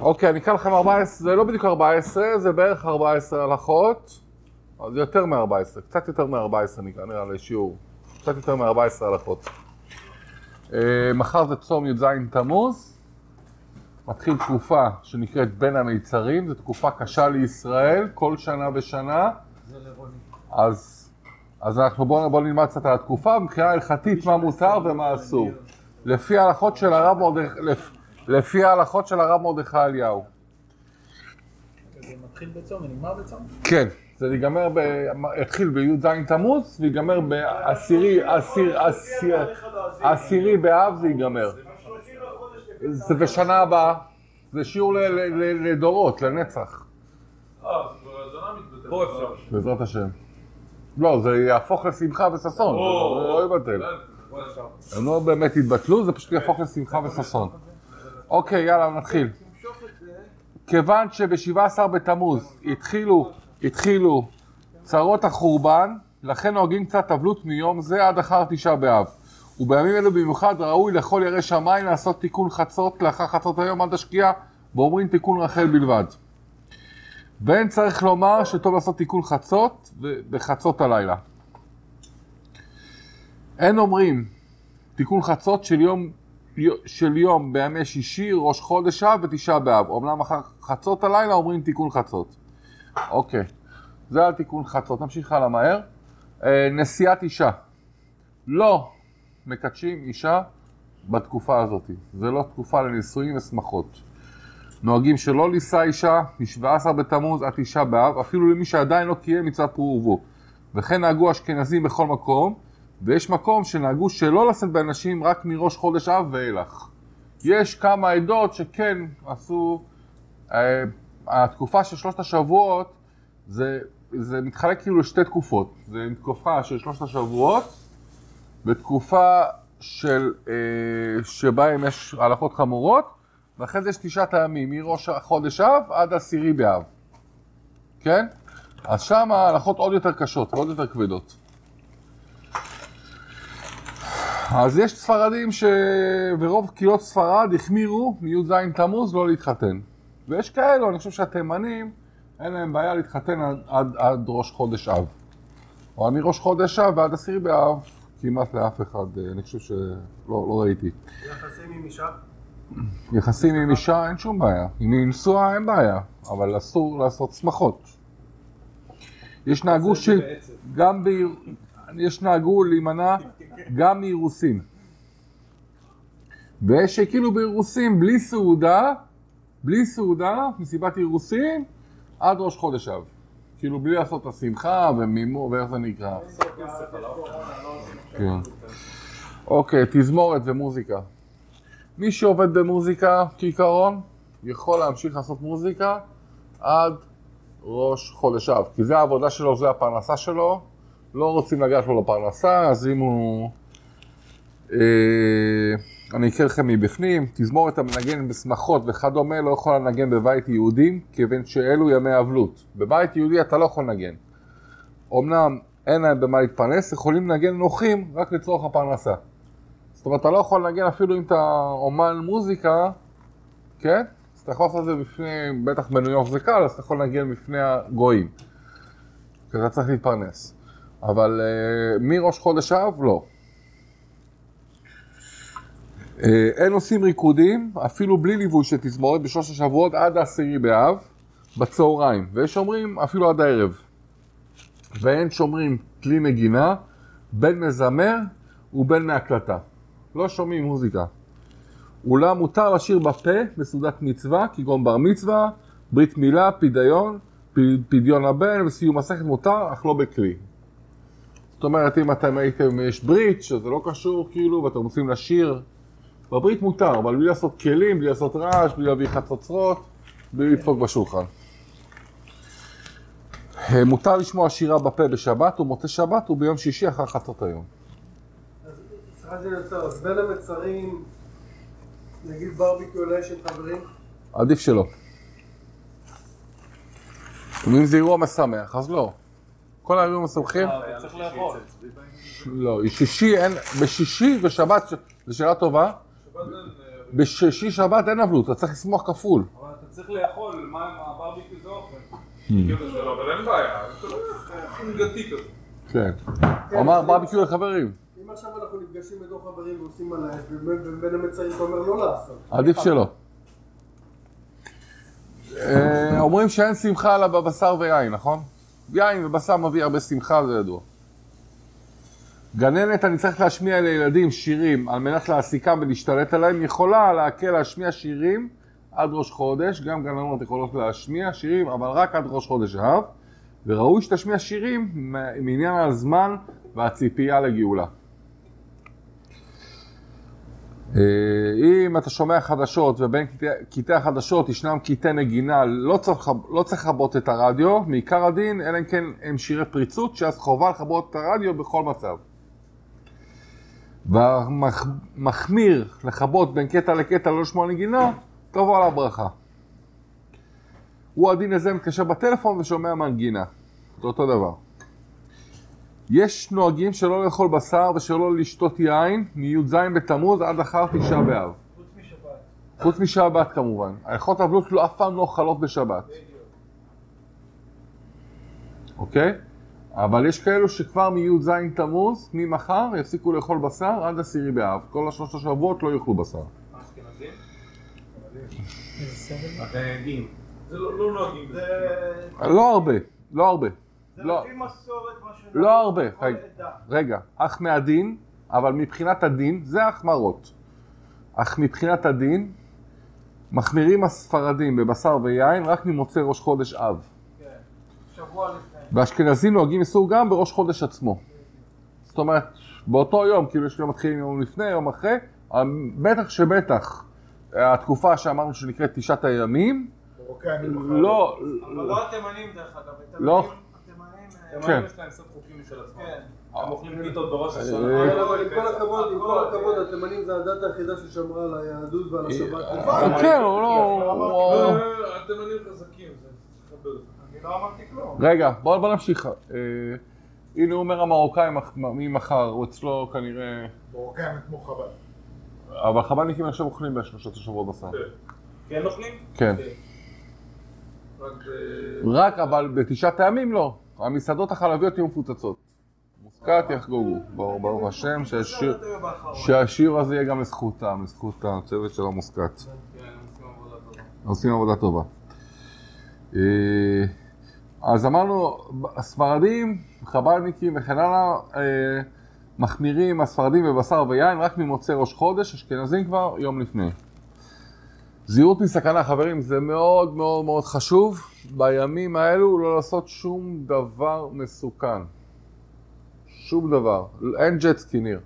אוקיי, אני אקרא לכם 14, זה לא בדיוק 14, זה בערך 14 הלכות. אז זה יותר מ-14, קצת יותר מ-14 נקרא, נראה לי שיעור. קצת יותר מ-14 הלכות. אה, מחר זה צום י"ז תמוז. מתחיל תקופה שנקראת בין המיצרים, זו תקופה קשה לישראל, כל שנה ושנה. אז, אז אנחנו בואו בוא נלמד קצת על התקופה, מבחינה הלכתית מה מותר ומה אסור. לפי ההלכות של הרב מרדכי, לפי ההלכות של הרב מרדכי אליהו. זה מתחיל בצום ונגמר בצום? כן, זה ייגמר, ב... יתחיל בי"ז תמוז ויגמר בעשירי, עשיר, עשיר, עשירי באב זה ייגמר. זה בשנה הבאה, זה שיעור ל- ל- ל- לדורות, לנצח, פה אפשר. בעזרת השם. לא, זה יהפוך לשמחה וששון, זה לא יבטל. הם לא באמת יתבטלו, זה פשוט יהפוך לשמחה וששון. אוקיי, יאללה, נתחיל. כיוון שב-17 בתמוז התחילו, התחילו צרות החורבן, לכן נוהגים קצת אבלות מיום זה עד אחר תשעה באב. ובימים אלו במיוחד ראוי לכל ירא שמיים לעשות תיקון חצות לאחר חצות היום עד השקיעה, ואומרים תיקון רחל בלבד. ואין צריך לומר שטוב לעשות תיקון חצות בחצות הלילה. אין אומרים תיקון חצות של יום, של יום בימי שישי, ראש חודש אב ותשעה באב. אמנם אחר חצות הלילה אומרים תיקון חצות. אוקיי, זה על תיקון חצות. נמשיך הלאה מהר. אה, נשיאת אישה. לא מקדשים אישה בתקופה הזאת. זה לא תקופה לנישואים ושמחות. נוהגים שלא לישא אישה מ-17 בתמוז עד תשעה באב, אפילו למי שעדיין לא קיים מצוות פרו ורבו. וכן נהגו אשכנזים בכל מקום, ויש מקום שנהגו שלא לשאת באנשים רק מראש חודש אב ואילך. יש כמה עדות שכן עשו, אה, התקופה של שלושת השבועות, זה, זה מתחלק כאילו לשתי תקופות. זה תקופה של שלושת השבועות, בתקופה של, אה, שבהם יש הלכות חמורות, ואחרי זה יש תשעת הימים, מראש חודש אב עד עשירי באב. כן? אז שם ההלכות עוד יותר קשות ועוד יותר כבדות. אז יש ספרדים ש... ורוב קהילות ספרד החמירו מי"ז תמוז לא להתחתן. ויש כאלו, אני חושב שהתימנים, אין להם בעיה להתחתן עד, עד, עד ראש חודש אב. או מראש חודש אב ועד עשירי באב, כמעט לאף אחד, אה, אני חושב שלא לא ראיתי. יחסים עם אישה? יחסים עם אישה אין שום בעיה, היא נשואה אין בעיה, אבל אסור לעשות שמחות. יש נהגו ש... גם ב... יש נהגו להימנע גם מאירוסין. ויש שכאילו באירוסין בלי סעודה, בלי סעודה, מסיבת אירוסין, עד ראש חודש אב. כאילו בלי לעשות את השמחה ומימו, ואיך זה נקרא. כן. אוקיי, תזמורת ומוזיקה. מי שעובד במוזיקה, כעיקרון, יכול להמשיך לעשות מוזיקה עד ראש חודש אב. כי זה העבודה שלו, זה הפרנסה שלו. לא רוצים לגעת לו לפרנסה, אז אם הוא... אה, אני אקרא לכם מבפנים, תזמורת המנגן בשמחות וכדומה לא יכולה לנגן בבית יהודים, כיוון שאלו ימי אבלות. בבית יהודי אתה לא יכול לנגן. אמנם אין להם במה להתפרנס, יכולים לנגן נוחים רק לצורך הפרנסה. זאת אומרת, אתה לא יכול לנגן אפילו אם אתה אומן מוזיקה, כן? אז אתה יכול לעשות את זה בפני, בטח בניו יורק זה קל, אז אתה יכול לנגן בפני הגויים. כי אתה צריך להתפרנס. אבל uh, מראש חודש אב, לא. Uh, אין עושים ריקודים, אפילו בלי ליווי של תזמורת, בשלוש השבועות עד העשירי באב, בצהריים. ויש אומרים אפילו עד הערב. ואין שומרים כלי נגינה, בין מזמר ובין מהקלטה. לא שומעים מוזיקה. אולם מותר לשיר בפה בסעודת מצווה, כגון בר מצווה, ברית מילה, פדיון, פדיון הבן וסיום מסכת מותר, אך לא בכלי. זאת אומרת, אם אתם הייתם, יש ברית, שזה לא קשור כאילו, ואתם רוצים לשיר, בברית מותר, אבל בלי לעשות כלים, בלי לעשות רעש, בלי להביא חצוצרות, בלי לדפוק בשולחן. מותר לשמוע שירה בפה בשבת ומוצא שבת וביום שישי אחר חצות היום. סליחה שאני עוצר, אז בין המצרים, נגיד ברביקו אולי של חברים? עדיף שלא. אם זה אירוע משמח, אז לא. כל משמחים, צריך לאכול. לא. שישי אין, בשישי ושבת, זו שאלה טובה, בשישי שבת אין אבלות, אתה צריך לשמוח כפול. אבל אתה צריך לאכול, מה עם הברביקיו זה אוכל. Hmm. שלו, אבל אין בעיה, זה הכי מידתי כזה. כן. הוא אמר ברביקיו לחברים. אם עכשיו אנחנו נפגשים בתור חברים ועושים על האש, ובין בין המצרים אתה אומר לא לעשות. עדיף שלא. אה, אומרים שאין שמחה אלא בבשר ויין, נכון? יין ובשר מביא הרבה שמחה, זה ידוע. גננת, אני צריך להשמיע לילדים שירים על מנת להעסיקם ולהשתלט עליהם, יכולה להקל להשמיע שירים עד ראש חודש, גם גננות יכולות להשמיע שירים, אבל רק עד ראש חודש אב, וראוי שתשמיע שירים מעניין הזמן והציפייה לגאולה. אה, אם אתה שומע חדשות ובין קטעי- החדשות ישנם קטעי נגינה, לא צריך, לא לכבות את הרדיו, מעיקר הדין, אלא אם כן הם שירי פריצות, שאז חובה לכבות את הרדיו בכל מצב. והמחמיר לכבות בין קטע לקטע לא לשמוע נגינה, תבוא על הברכה. הוא הדין הזה מתקשר בטלפון ושומע מנגינה. זה אותו דבר. יש נוהגים שלא לאכול בשר ושלא לשתות יין מי"ז בתמוז עד אחר תשעה באב. חוץ משבת. חוץ משבת כמובן. האיכות אבלות לא אף פעם לא חלות בשבת. אוקיי? אבל יש כאלו שכבר מי"ז תמוז, ממחר, יפסיקו לאכול בשר עד עשירי באב. כל השלושה שבועות לא יאכלו בשר. אשכנזים? לא לא נוהגים. לא הרבה, לא הרבה. זה לא, לפי מסורת מה ש... לא הרבה. רגע. רגע, אך מהדין, אבל מבחינת הדין, זה החמרות. אך מבחינת הדין, מחמירים הספרדים בבשר ויין רק ממוצאי ראש חודש אב. כן. שבוע לפני. והאשכנזים נוהגים איסור גם בראש חודש עצמו. זאת אומרת, באותו יום, כאילו יש יום מתחילים יום לפני, יום אחרי, בטח שבטח, התקופה שאמרנו שנקראת תשעת הימים, לא, אבל לא התימנים דרך אגב. לא. אה, כן. יש להם סט חוקים משל עצמם. כן. הם אוכלים פיתות בראש אה, השנה. כן, אבל עם כל הכבוד, עם כל הכבוד, התימנים זה הדת היחידה ששמרה על היהדות ועל השבת. כן, הוא לא... התימנים חזקים. אני לא אמרתי כלום. רגע, בוא בוא נמשיך. אה, הנה הוא אומר המרוקאי מח- ממחר, הוא אצלו כנראה... מרוקאים כמו חב"ד. אבל חב"דניקים עכשיו אוכלים בשלושת השבועות בשר. כן אוכלים? כן. רק אבל בתשעת הימים לא. המסעדות החלביות יהיו מפוצצות. מוסקת יחגוגו, ברוך השם, שהשיר- הזה יהיה גם לזכותם, לזכות הצוות של המוסקת. עושים עבודה טובה. אה, אז אמרנו, הספרדים, חב"דניקים וכן הלאה, אה, מחמירים הספרדים בבשר ויין רק ממוצאי ראש חודש, אשכנזים כבר יום לפני. זהירות מסכנה, חברים, זה מאוד מאוד מאוד חשוב בימים האלו לא לעשות שום דבר מסוכן. שום דבר. אין ג'ט סקי, ניר.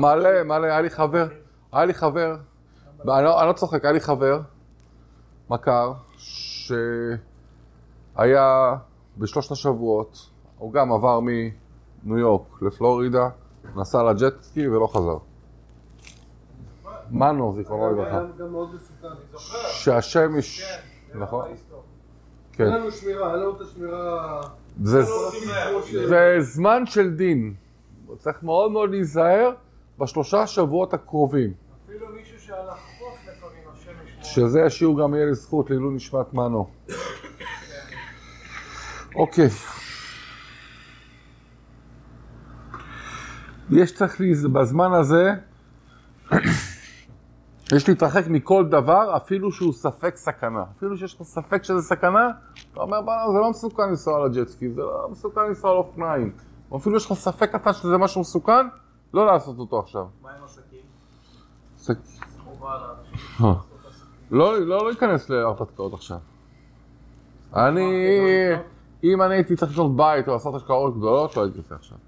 מלא, מלא, היה לי חבר, היה לי חבר, אני לא, אני לא צוחק, היה לי חבר, מכר, שהיה בשלושת השבועות, הוא גם עבר מניו יורק לפלורידה, נסע לג'טסקי ולא חזר. מנו, זיכרונו לברכה. גם מאוד מסוכן. שהשם יש... נכון? כן. אין לנו שמירה, אין לנו את השמירה... זה, ש- זה זמן של דין. צריך מאוד מאוד להיזהר בשלושה שבועות הקרובים. אפילו מישהו שעל החוף לפעמים השם ישמור. שזה השיעור גם יהיה לזכות לעילוי נשמת מנו. אוקיי. יש צריך. בזמן הזה, יש להתרחק מכל דבר, אפילו שהוא ספק סכנה. אפילו שיש לך ספק שזה סכנה, אתה אומר, בוא'נה, זה לא מסוכן לנסוע על הג'טסקי, זה לא מסוכן לנסוע על אופניים. או אפילו יש לך ספק קטן שזה משהו מסוכן, לא לעשות אותו עכשיו. מה עם עסקים? עליו. אה. לא, לא להיכנס להרפתקאות עכשיו. אני, אם אני הייתי צריך לקנות בית או לעשות השקעות גדולות, לא הייתי עושה עכשיו.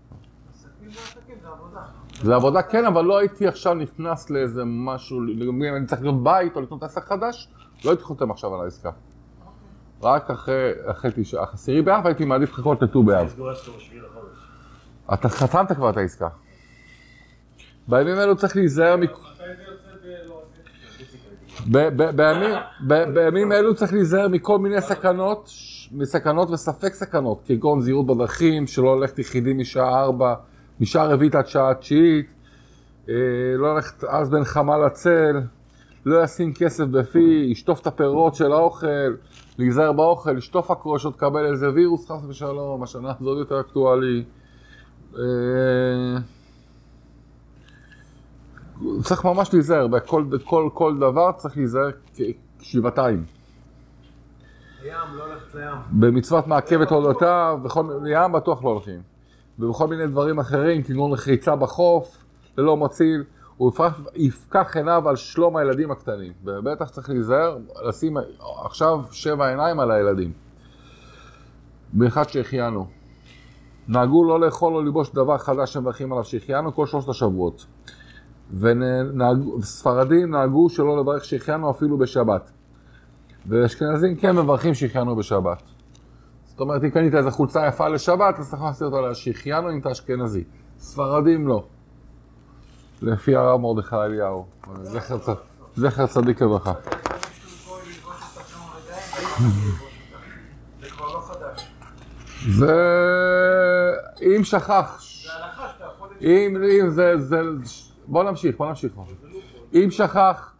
עסקים זה עסקים, זה עבודה. זה עבודה כן, אבל לא הייתי עכשיו נכנס לאיזה משהו, אם אני צריך לקנות בית או לקנות עסק חדש, לא הייתי חותם עכשיו על העסקה. רק אחרי, אחרי תשעה, עשירי באב הייתי מעדיף לחכות לט"ו באב. אתה חתמת כבר את העסקה. בימים אלו צריך להיזהר מ... ב- בימים- אלו צריך להיזהר מכל מיני סכנות, מסכנות וספק סכנות, כגון זהירות בדרכים, שלא ללכת יחידים משעה ארבע, משעה רביעית עד שעה תשיעית, אה, לא ללכת אז בין חמה לצל, לא ישים כסף בפי, ישטוף את הפירות של האוכל, להיזהר באוכל, לשטוף הכל, שלא תקבל איזה וירוס חס ושלום, השנה זה עוד יותר אקטואלי. אה, צריך ממש להיזהר, בכל כל, כל דבר צריך להיזהר שבעתיים. לים, לא ללכת לים. במצוות מעכב את הולדותיו, בכל לים בטוח לא הולכים. ובכל מיני דברים אחרים, כגון רחיצה בחוף, ללא מציל, הוא יפקח, עיניו על שלום הילדים הקטנים. ובטח צריך להיזהר, לשים עכשיו שבע עיניים על הילדים. במיוחד שהחיינו. נהגו לא לאכול או ללבוש דבר חדש שמברכים עליו שהחיינו כל שלושת השבועות. וספרדים נהגו שלא לברך שהחיינו אפילו בשבת. ואשכנזים כן מברכים שהחיינו בשבת. זאת אומרת, אם קנית איזה חולצה יפה לשבת, אז צריך לעשות אותה להשכיחיינו אם אתה אשכנזי. ספרדים לא. לפי הרב מרדכי אליהו. זכר צדיק לברכה. זה. אם שכח... אם, אם זה. בוא נמשיך, בוא נמשיך. אם שכח.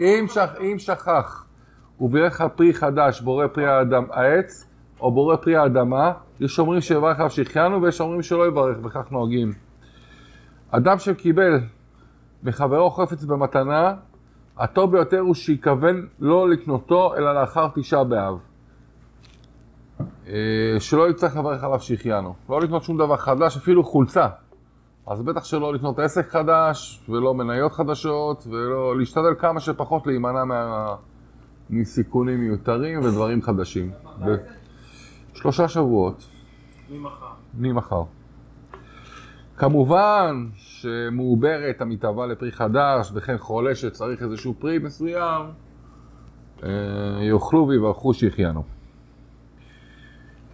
אם שכח, הוא בירך על פרי חדש, בורא פרי האדם, העץ, או בורא פרי האדמה, יש אומרים שיברך עליו שהחיינו, ויש אומרים שלא יברך, וכך נוהגים. אדם שקיבל מחברו חפץ במתנה, הטוב ביותר הוא שיכוון לא לקנותו, אלא לאחר תשעה באב. אה, שלא יצטרך לברך עליו שהחיינו. לא לקנות שום דבר חדש, אפילו חולצה. אז בטח שלא לקנות עסק חדש, ולא מניות חדשות, ולא להשתדל כמה שפחות להימנע מה... מסיכונים מיותרים ודברים חדשים. ב... שלושה שבועות, ממחר. ממחר. כמובן שמעוברת המתהווה לפרי חדש, וכן חולה שצריך איזשהו פרי מסוים, אה, יאכלו ויברכו שהחיינו.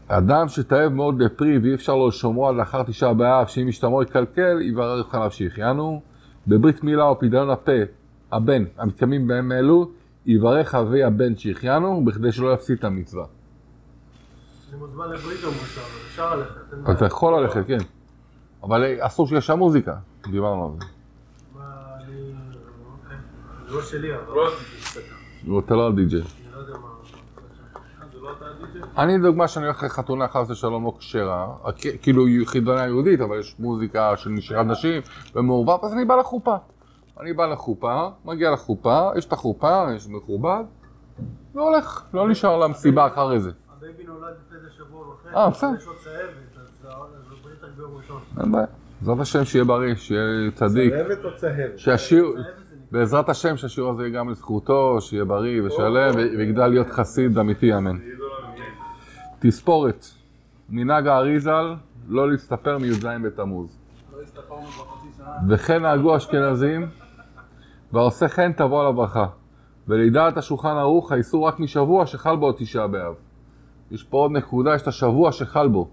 אדם שתאב מאוד בפרי ואי אפשר לו לשומרו עד לאחר תשעה באב, שאם משתמרו יקלקל, יברך עליו שהחיינו. בברית מילה או פדיון הפה, הבן, המתקיימים בהם אלו, יברך אבי הבן שהחיינו, בכדי שלא יפסיד את המצווה. אני מוזמן לברית יום ראשון, אבל אפשר ללכת. אין בעיה. אתה יכול ללכת, כן. אבל אה, אסור שיש שם מוזיקה, דיברנו על זה. אוקיי. לא שלי, אבל... לא, אתה לא די.ג'יי. אני לא יודע מה... זה לא אתה הדי.ג'יי? אני דוגמה שאני הולך לחתונה חס ושלום לא כשרה, הכ- כאילו היא חתונה יהודית, אבל יש מוזיקה של שירת נשים ומעורבב, אז אני בא לחופה. אני בא לחופה, מגיע לחופה, יש את החופה, יש מכובד, והולך, לא נשאר למסיבה אחרי זה. ה baby נולד לפני שבוע וחצי. אה, בסדר. יש לו צהבת, אז זה- ברית רק ביום ראשון. אין בעיה. בעזרת השם שיהיה בריא, שיהיה צדיק, צהבת או צהבת? שהשיר, צהבת. בעזרת השם שהשיעור הזה יהיה גם לזכותו, שיהיה בריא ושלם, ויגדל להיות חסיד אמיתי, אמן. תספורת, מנהג האריזל, לא להסתפר מי"ז בתמוז. לא. וכן נהגו אשכנזים, והעושה כן תבוא על הברכה. ולידעת השולחן ערוך, האיסור רק משבוע שחל בו תשעה באב. יש פה עוד נקודה, יש את השבוע שחל בו.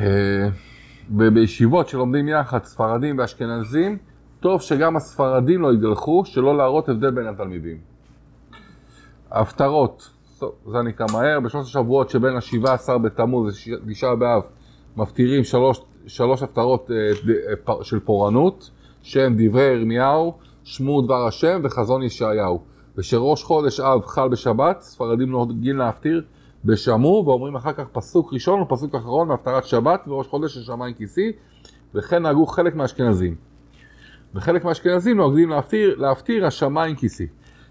אה, ובישיבות שלומדים יחד, ספרדים ואשכנזים, טוב שגם הספרדים לא יגלחו, שלא להראות הבדל בין התלמידים. הפטרות, זה נקרא מהר, בשלושת השבועות שבין ה-17 בתמוז לתשעה באב מפטירים שלוש, שלוש הפטרות אה, אה, של פורענות, שהם דברי ירמיהו, שמור דבר השם וחזון ישעיהו. ושראש חודש אב חל בשבת, ספרדים נוהגים להפטיר בשמור, ואומרים אחר כך פסוק ראשון ופסוק אחרון מהפטרת שבת וראש חודש של שמיים כיסי, וכן נהגו חלק מהאשכנזים. וחלק מהאשכנזים נוהגים להפטיר, להפטיר השמיים כיסי.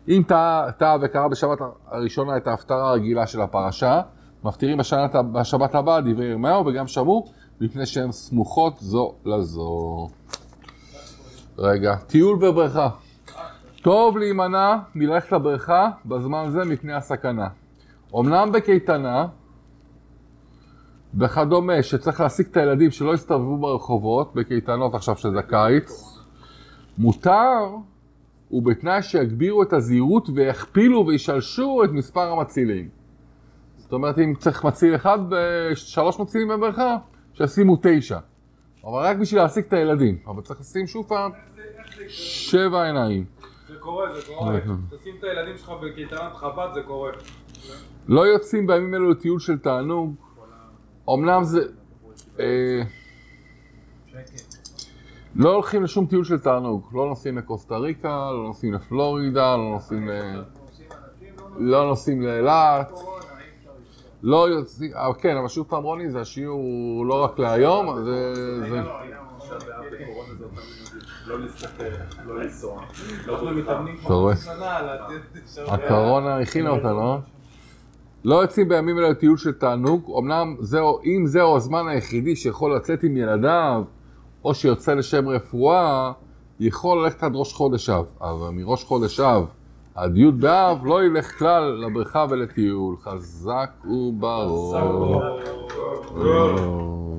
אם טעה טעה וקרא בשבת הראשונה את ההפטרה הרגילה של הפרשה, מפטירים בשנת, בשבת הבאה דברי ירמיהו וגם שמור, מפני שהן סמוכות זו לזו. רגע, טיול בבריכה. טוב להימנע מללכת לבריכה בזמן זה מפני הסכנה. אמנם בקייטנה וכדומה, שצריך להעסיק את הילדים שלא יסתובבו ברחובות, בקייטנות עכשיו שזה קיץ, מותר ובתנאי שיגבירו את הזהירות ויכפילו וישלשו את מספר המצילים. זאת אומרת, אם צריך מציל אחד ושלוש מצילים בבריכה, שישימו תשע. אבל רק בשביל להעסיק את הילדים. אבל צריך לשים שוב פעם שבע עיניים. זה קורה, זה קורה. תשים את הילדים שלך בקייטנת חב"ד, זה קורה. לא יוצאים בימים אלו לטיול של תענוג. אמנם זה... אה, לא הולכים לשום טיול של תענוג. לא נוסעים לקוסטה ריקה, לא נוסעים לפלורידה, לא נוסעים ל... לא נוסעים לאילת. לא יוצאים, אה, כן, אבל שוב פעם רוני, זה השיעור לא רק להיום, זה... זה... לא לא. הקורונה הכינה אותנו, לא? לא יוצאים בימים אלה לטיול של תענוג, אמנם זהו, אם זהו הזמן היחידי שיכול לצאת עם ילדיו, או שיוצא לשם רפואה, יכול ללכת עד ראש חודש אב. אבל מראש חודש אב עד י' באב לא ילך כלל לבריכה ולטיול. חזק וברור. ברור.